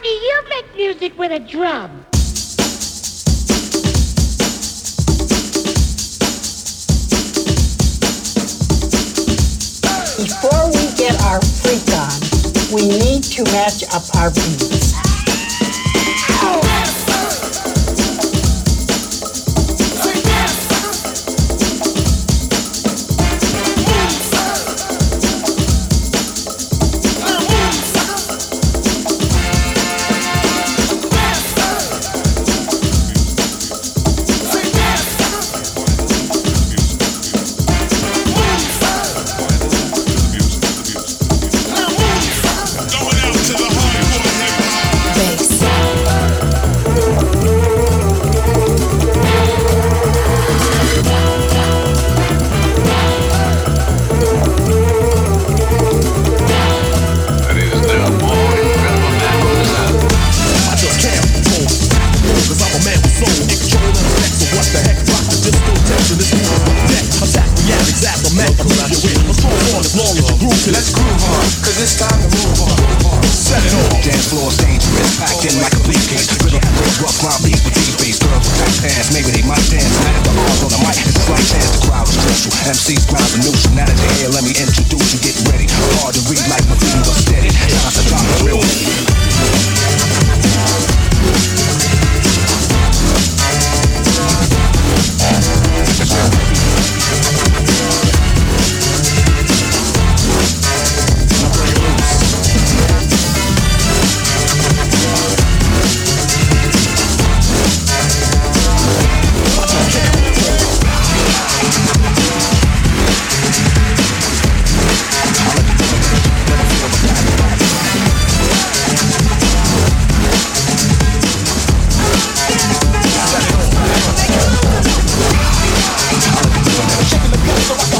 Do you make music with a drum? Before we get our freak on, we need to match up our beats. So I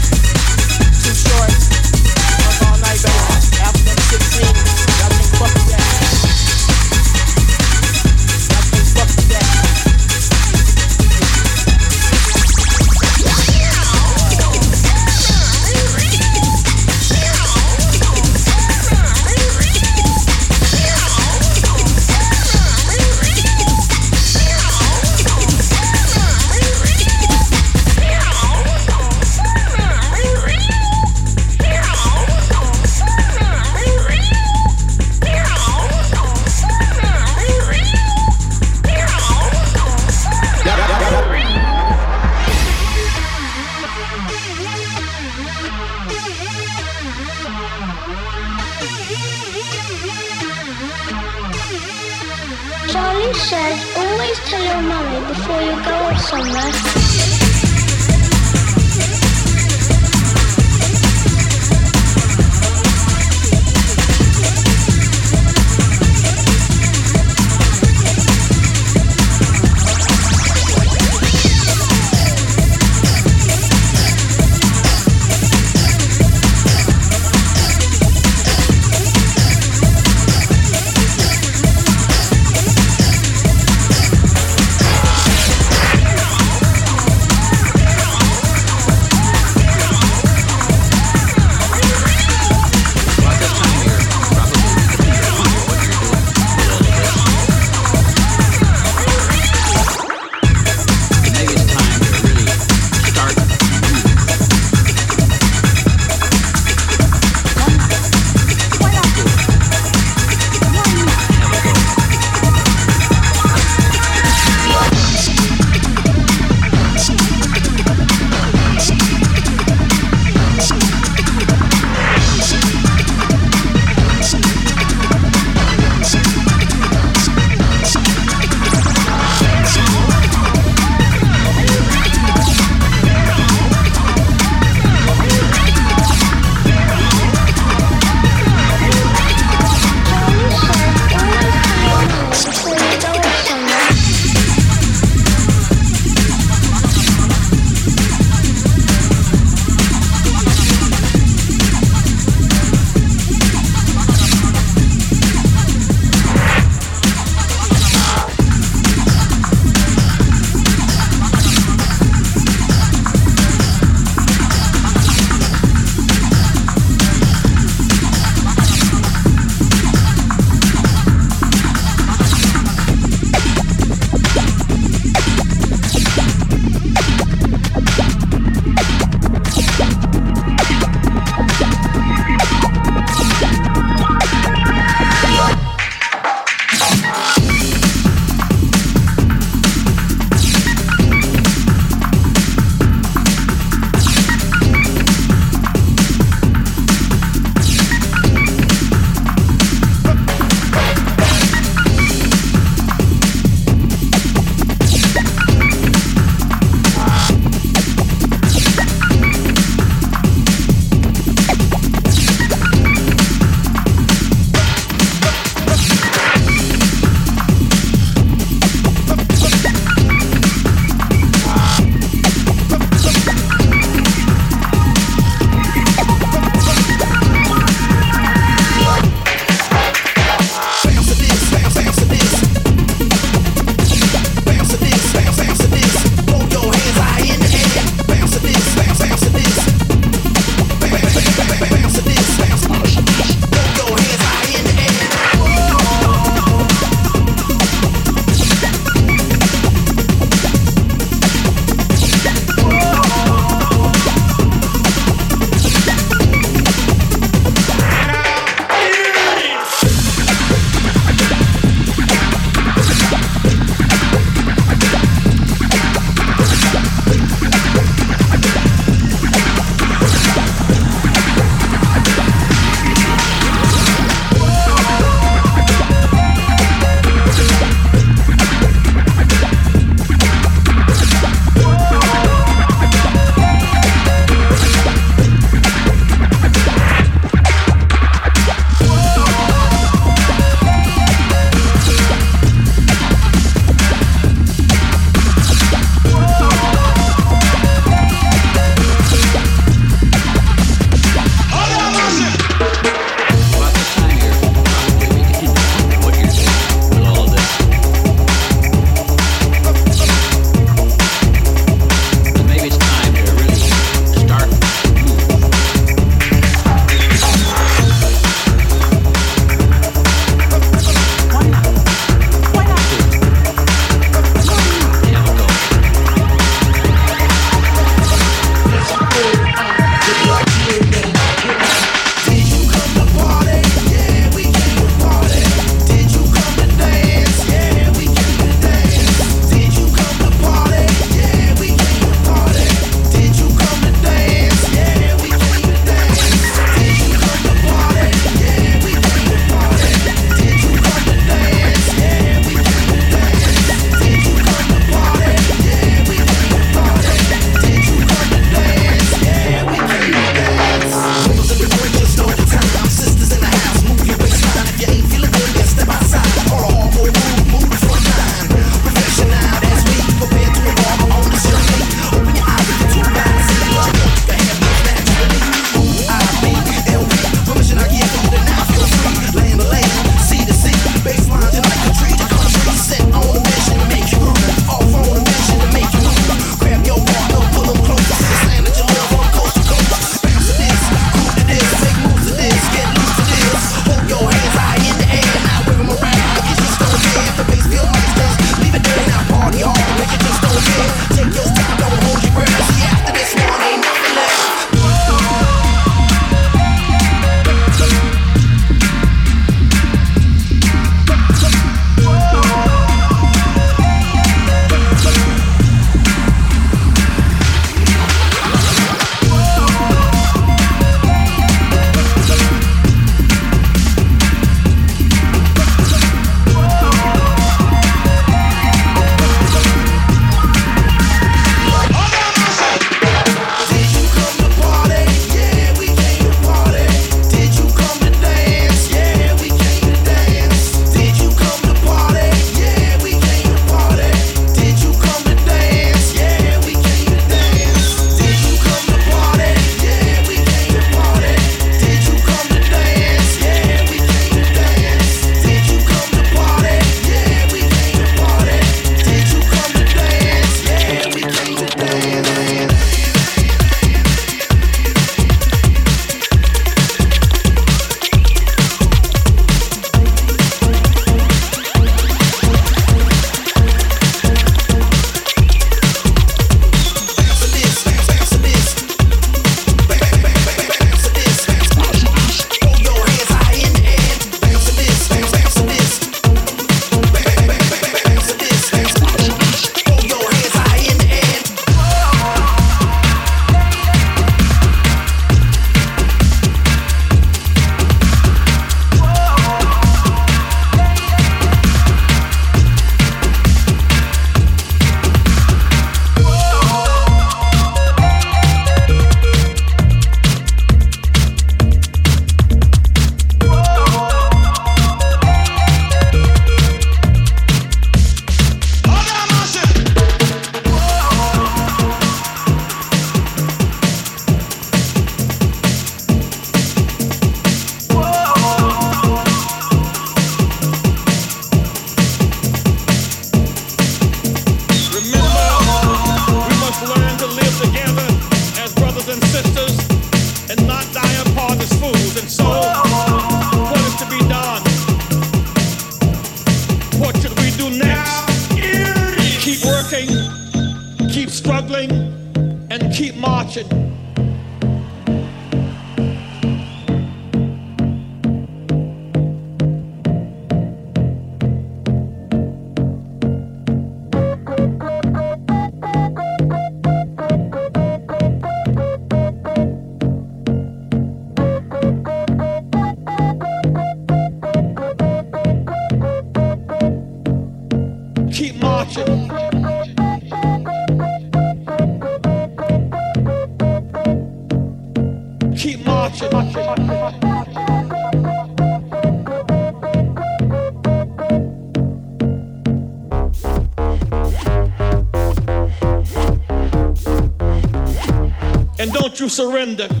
You surrender.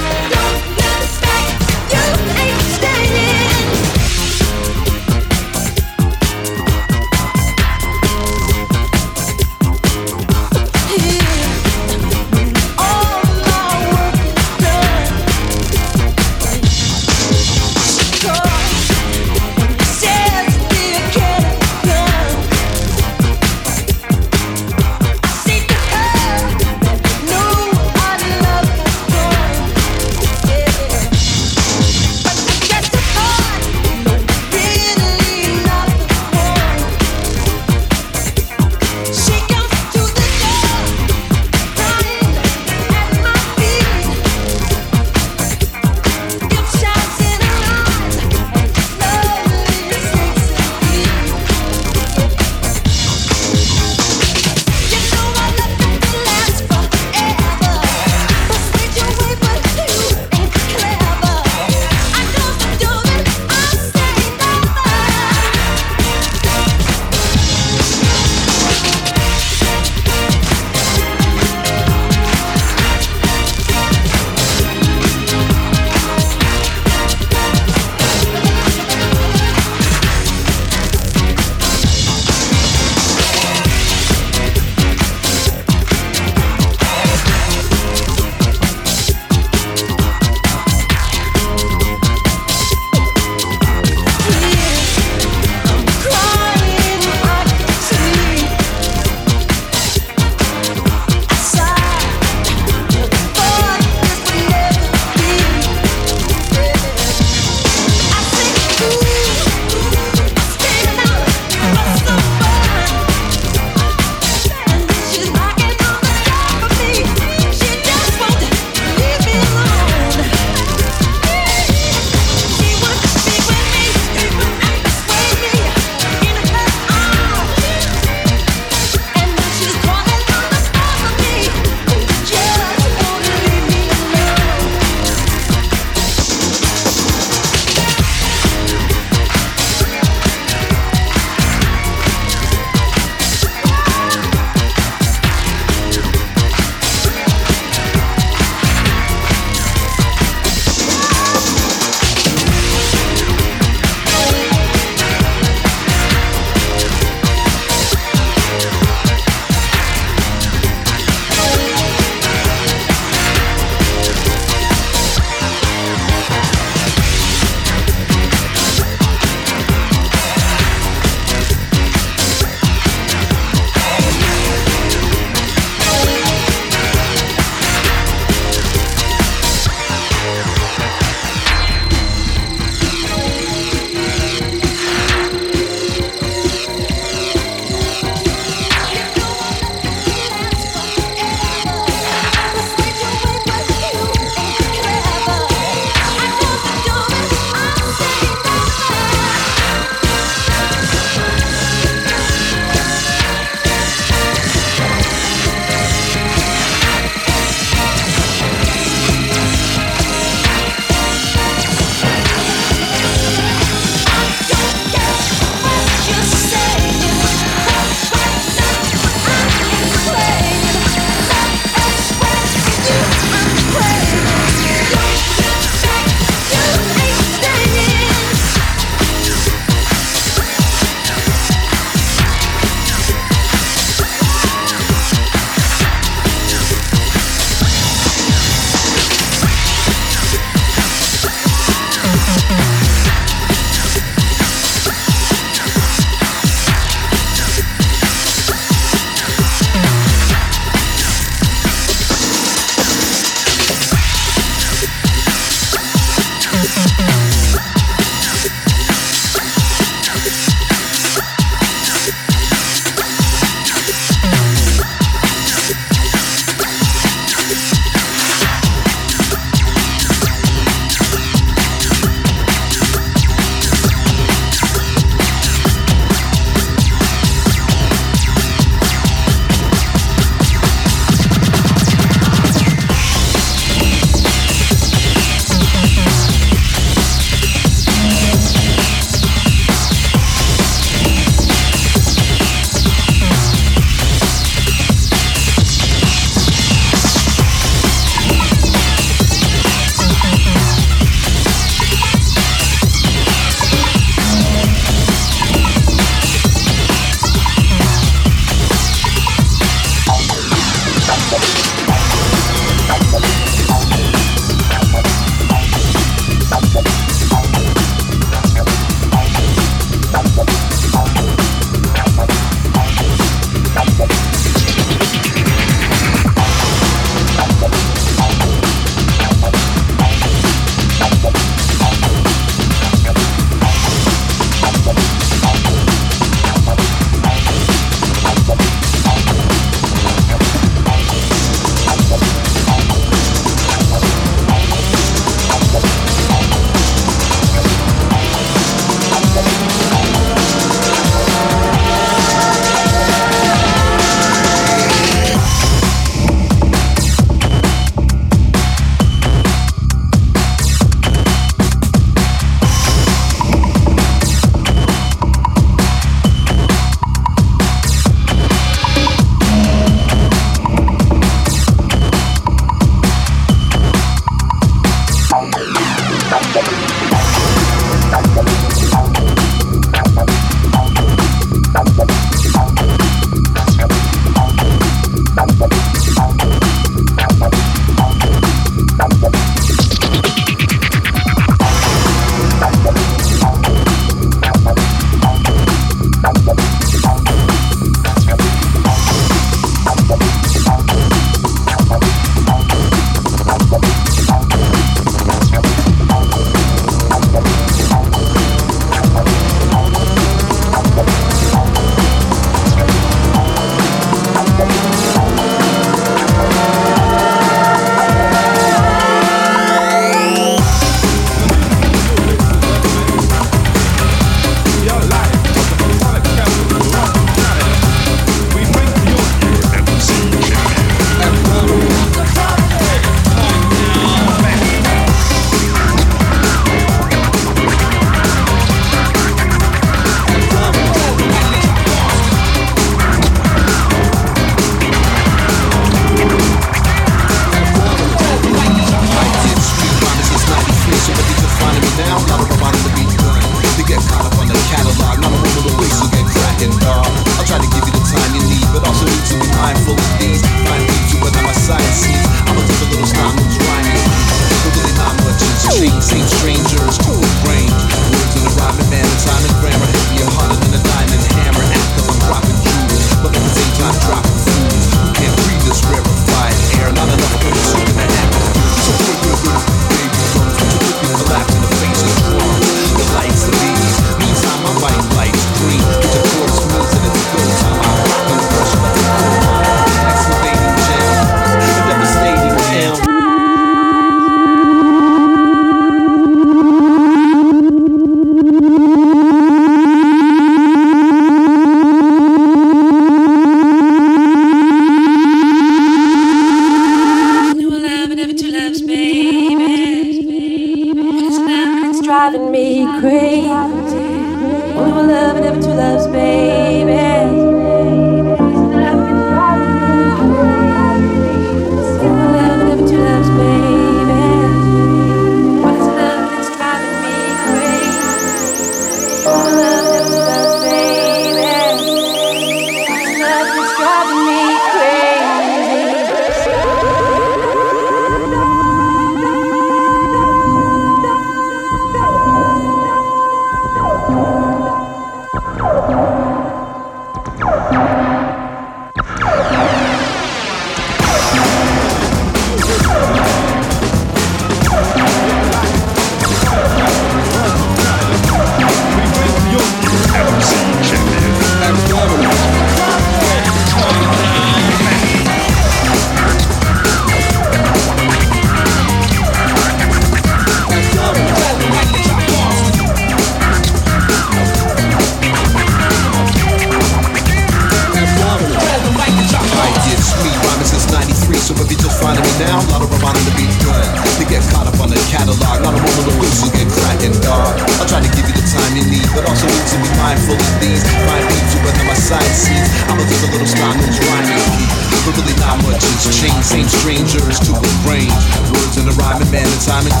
Simon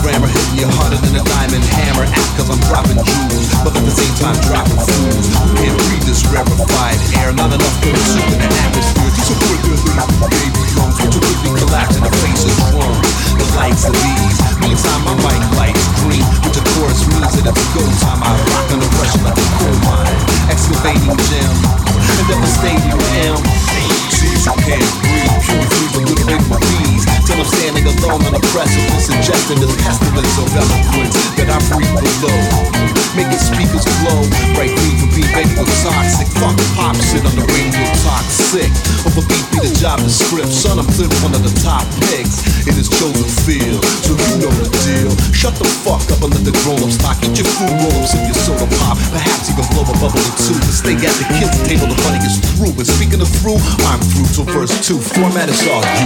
two, format is all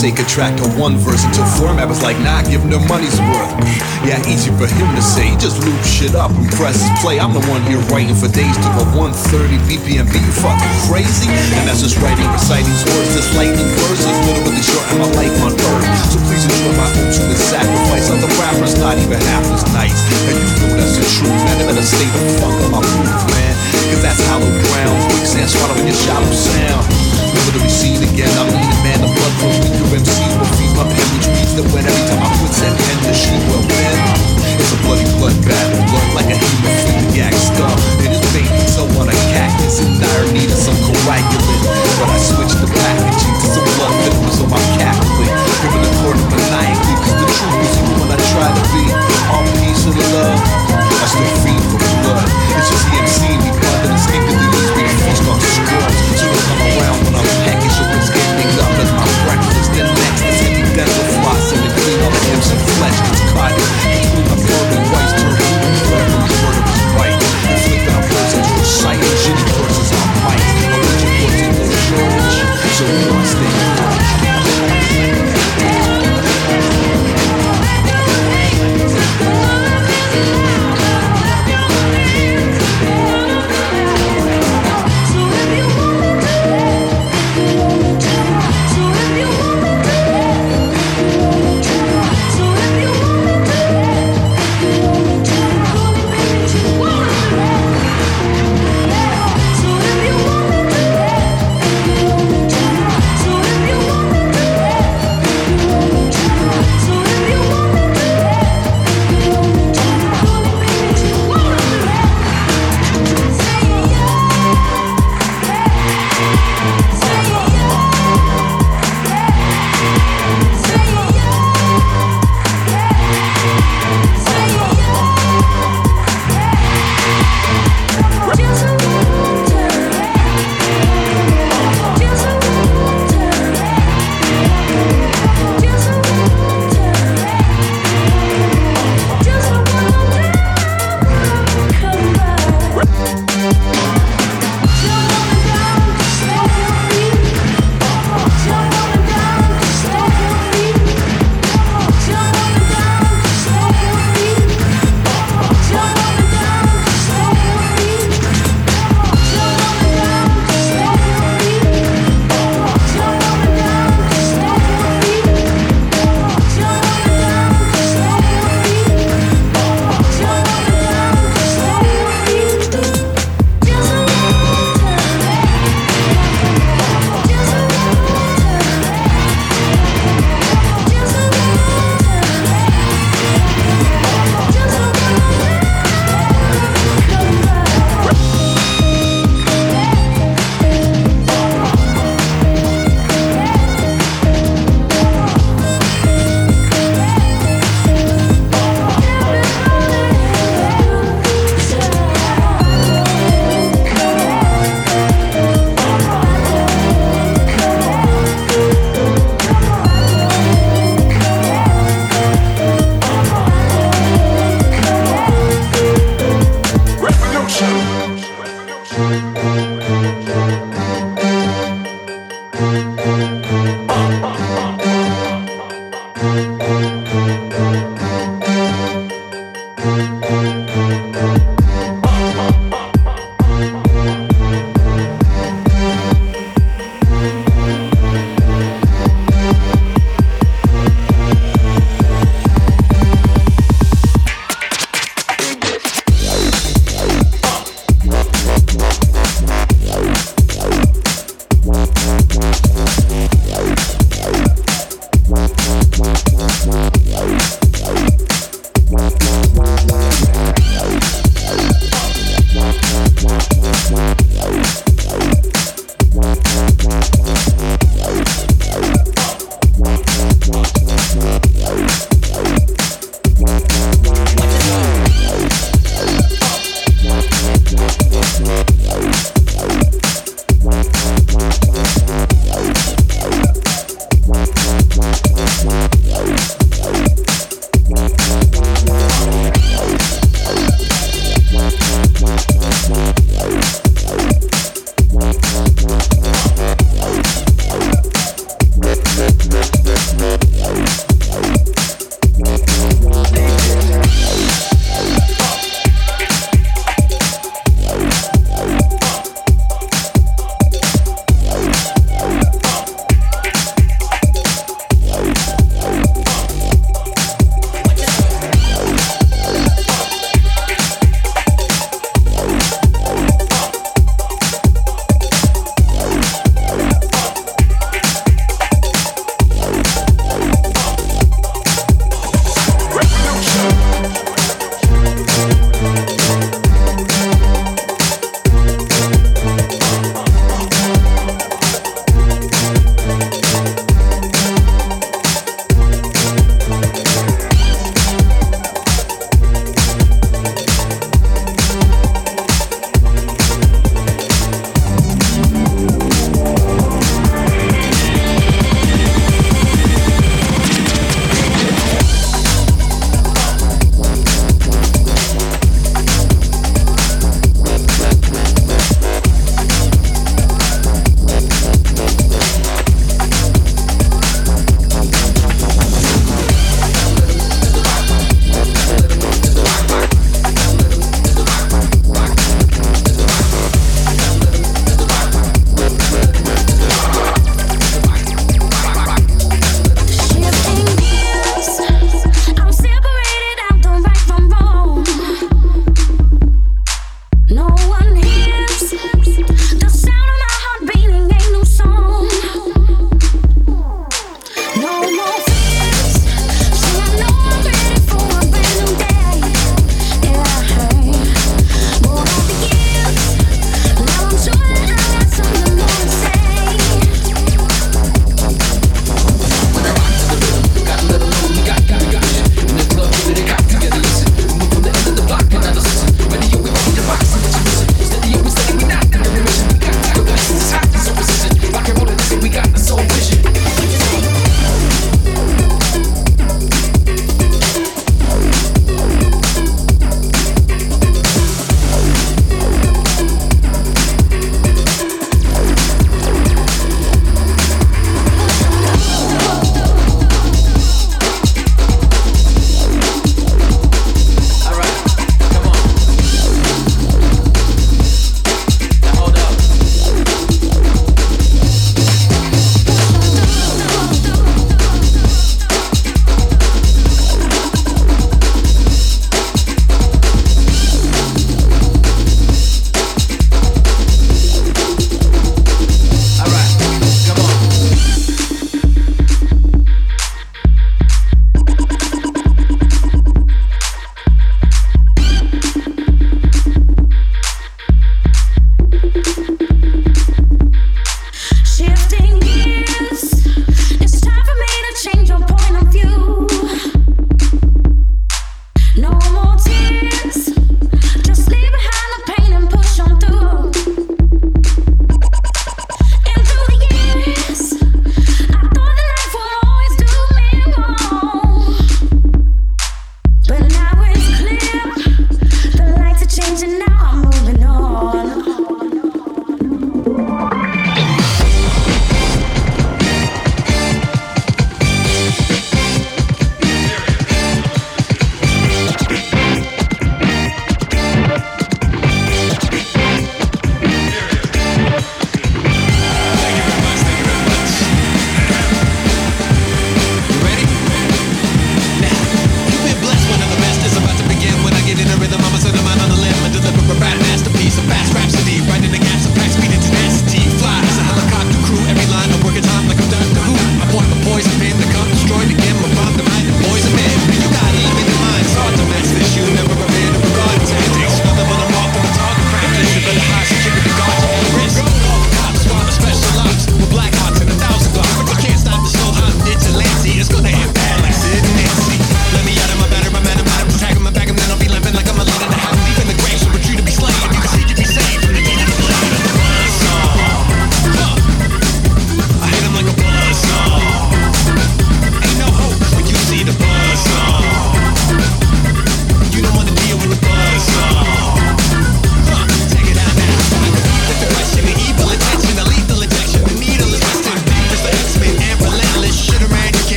godforsaken track to one verse until format was like, nah, give their money's worth. Yeah, easy for him to say. He Just loop shit up and press play. I'm the one here writing for days to a 130 BPM. You fucking crazy? And that's just writing, reciting words. This lightning verse is literally shorting my life on earth. So please enjoy my ultimate sacrifice. Other rappers not even half as nice. And you know that's the truth, man. I'm a state of fuck on my move, man. Cause that's hollow ground. Quicksand swallowing your shallow sound. Never to be seen again. I'm eating man, the blood MCs will feed my pain, which means that when every time I put that pen, the sheep will win. It's a bloody blood battle, blood like a hemophiliac skull in his vein. So on a cactus in dire need of some coagulant, but I switched the packaging to some blood that was on my cackling, gripping the corner maniacally, cause the truth is even when I try to be all peace and love, I still feed for blood. It's just the MC, me blood that instinctively leaves me to feast on scrubs, so don't come around when I'm limbs flesh was cotton between the bourbon whites turned blue and bourbon word of right. Inflicting on persons from sight, shitty courses on might. A legend was the shortage, so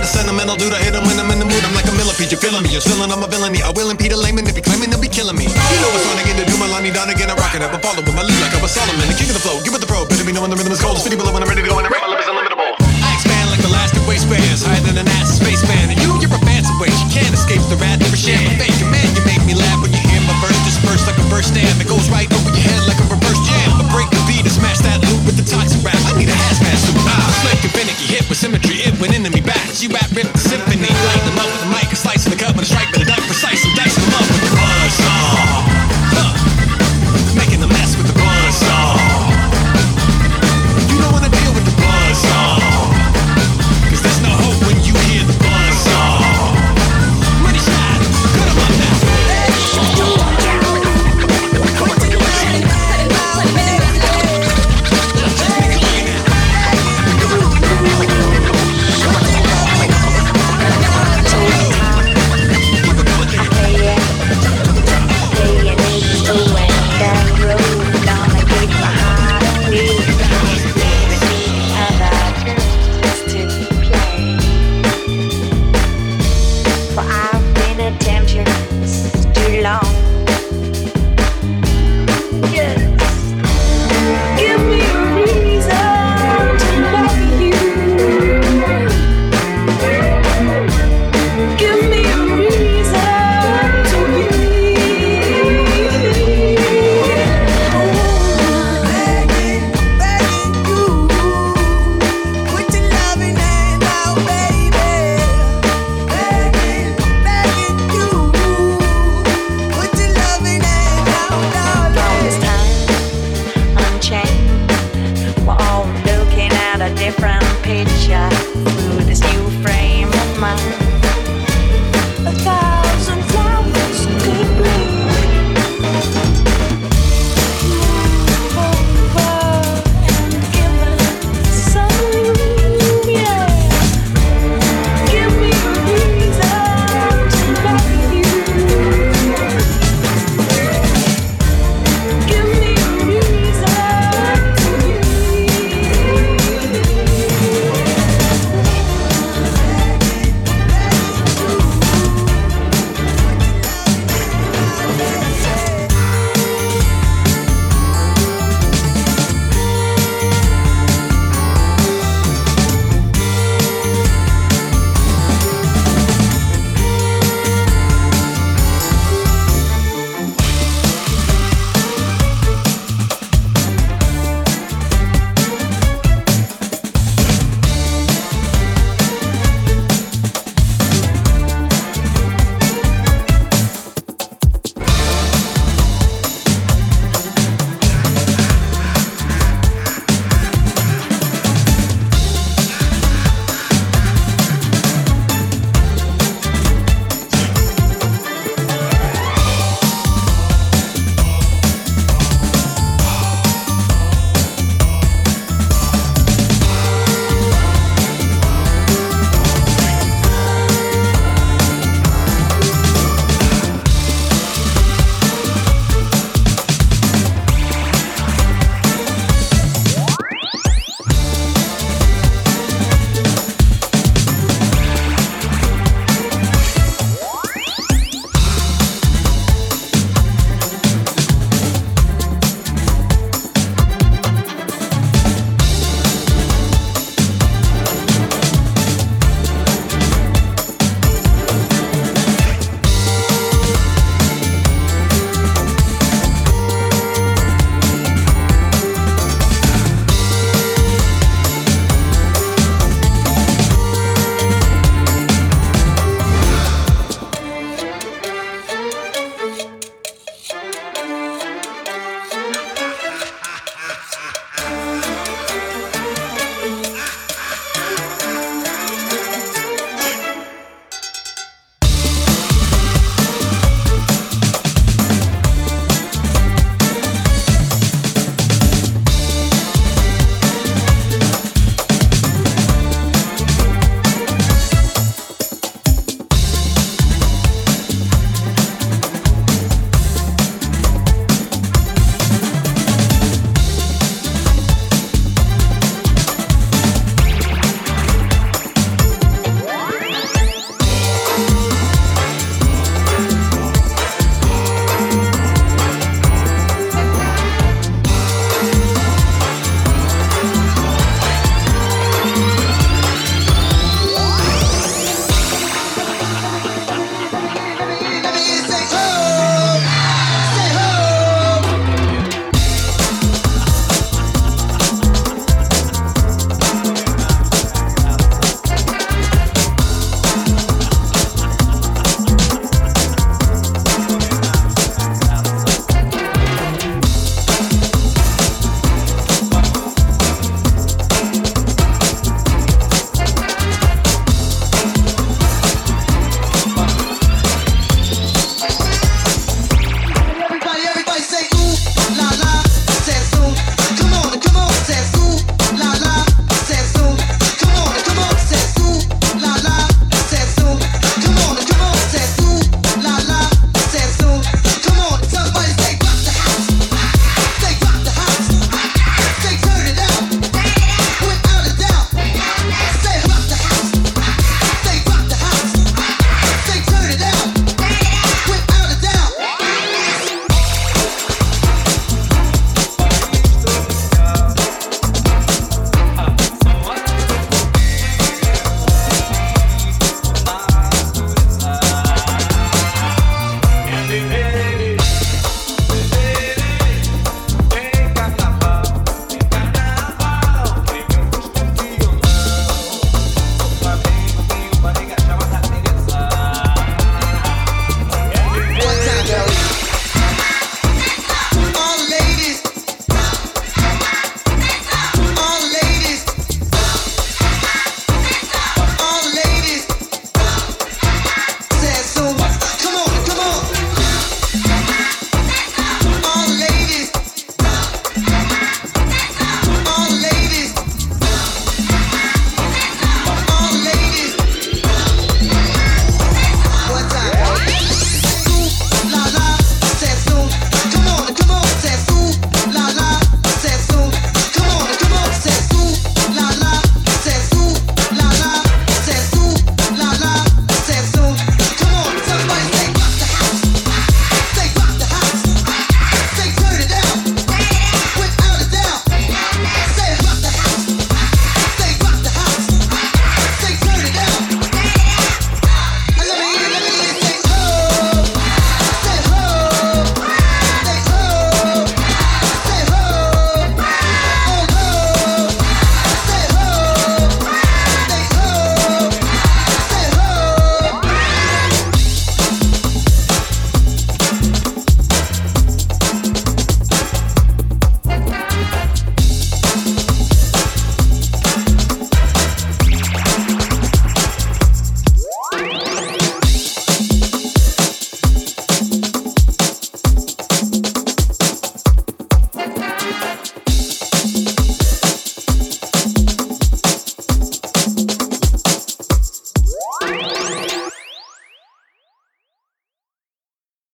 not a sentimental dude. I hit him when I'm in the mood. I'm like a millipede. You feeling me? You're feeling I'm a villainy. I will impede a layman if he claiming to be killing me. You know what's on again to do. Milani down again. I rock it up. I follow with my lead like I'm a Solomon. The king of the flow. Give it the pro. Better be knowing the rhythm is cold. It's below when I'm ready to go. And I rap my lip is unlimitable. I expand like elastic waistbands. Higher than an ass spaceman. And you, you're a fancy waste. You can't escape the wrath. Never share my fate. Man, you make me laugh when you hear my verse dispersed like a burst dam. It goes right over your head like a reverse jam. I break the beat and smash that loop with the toxic rap. I need a hazmat suit. Ah, slick and finicky hit with symmetry. It went into me. She rapping symphony. Like the mother's mic, slicing the cup with a strike. and a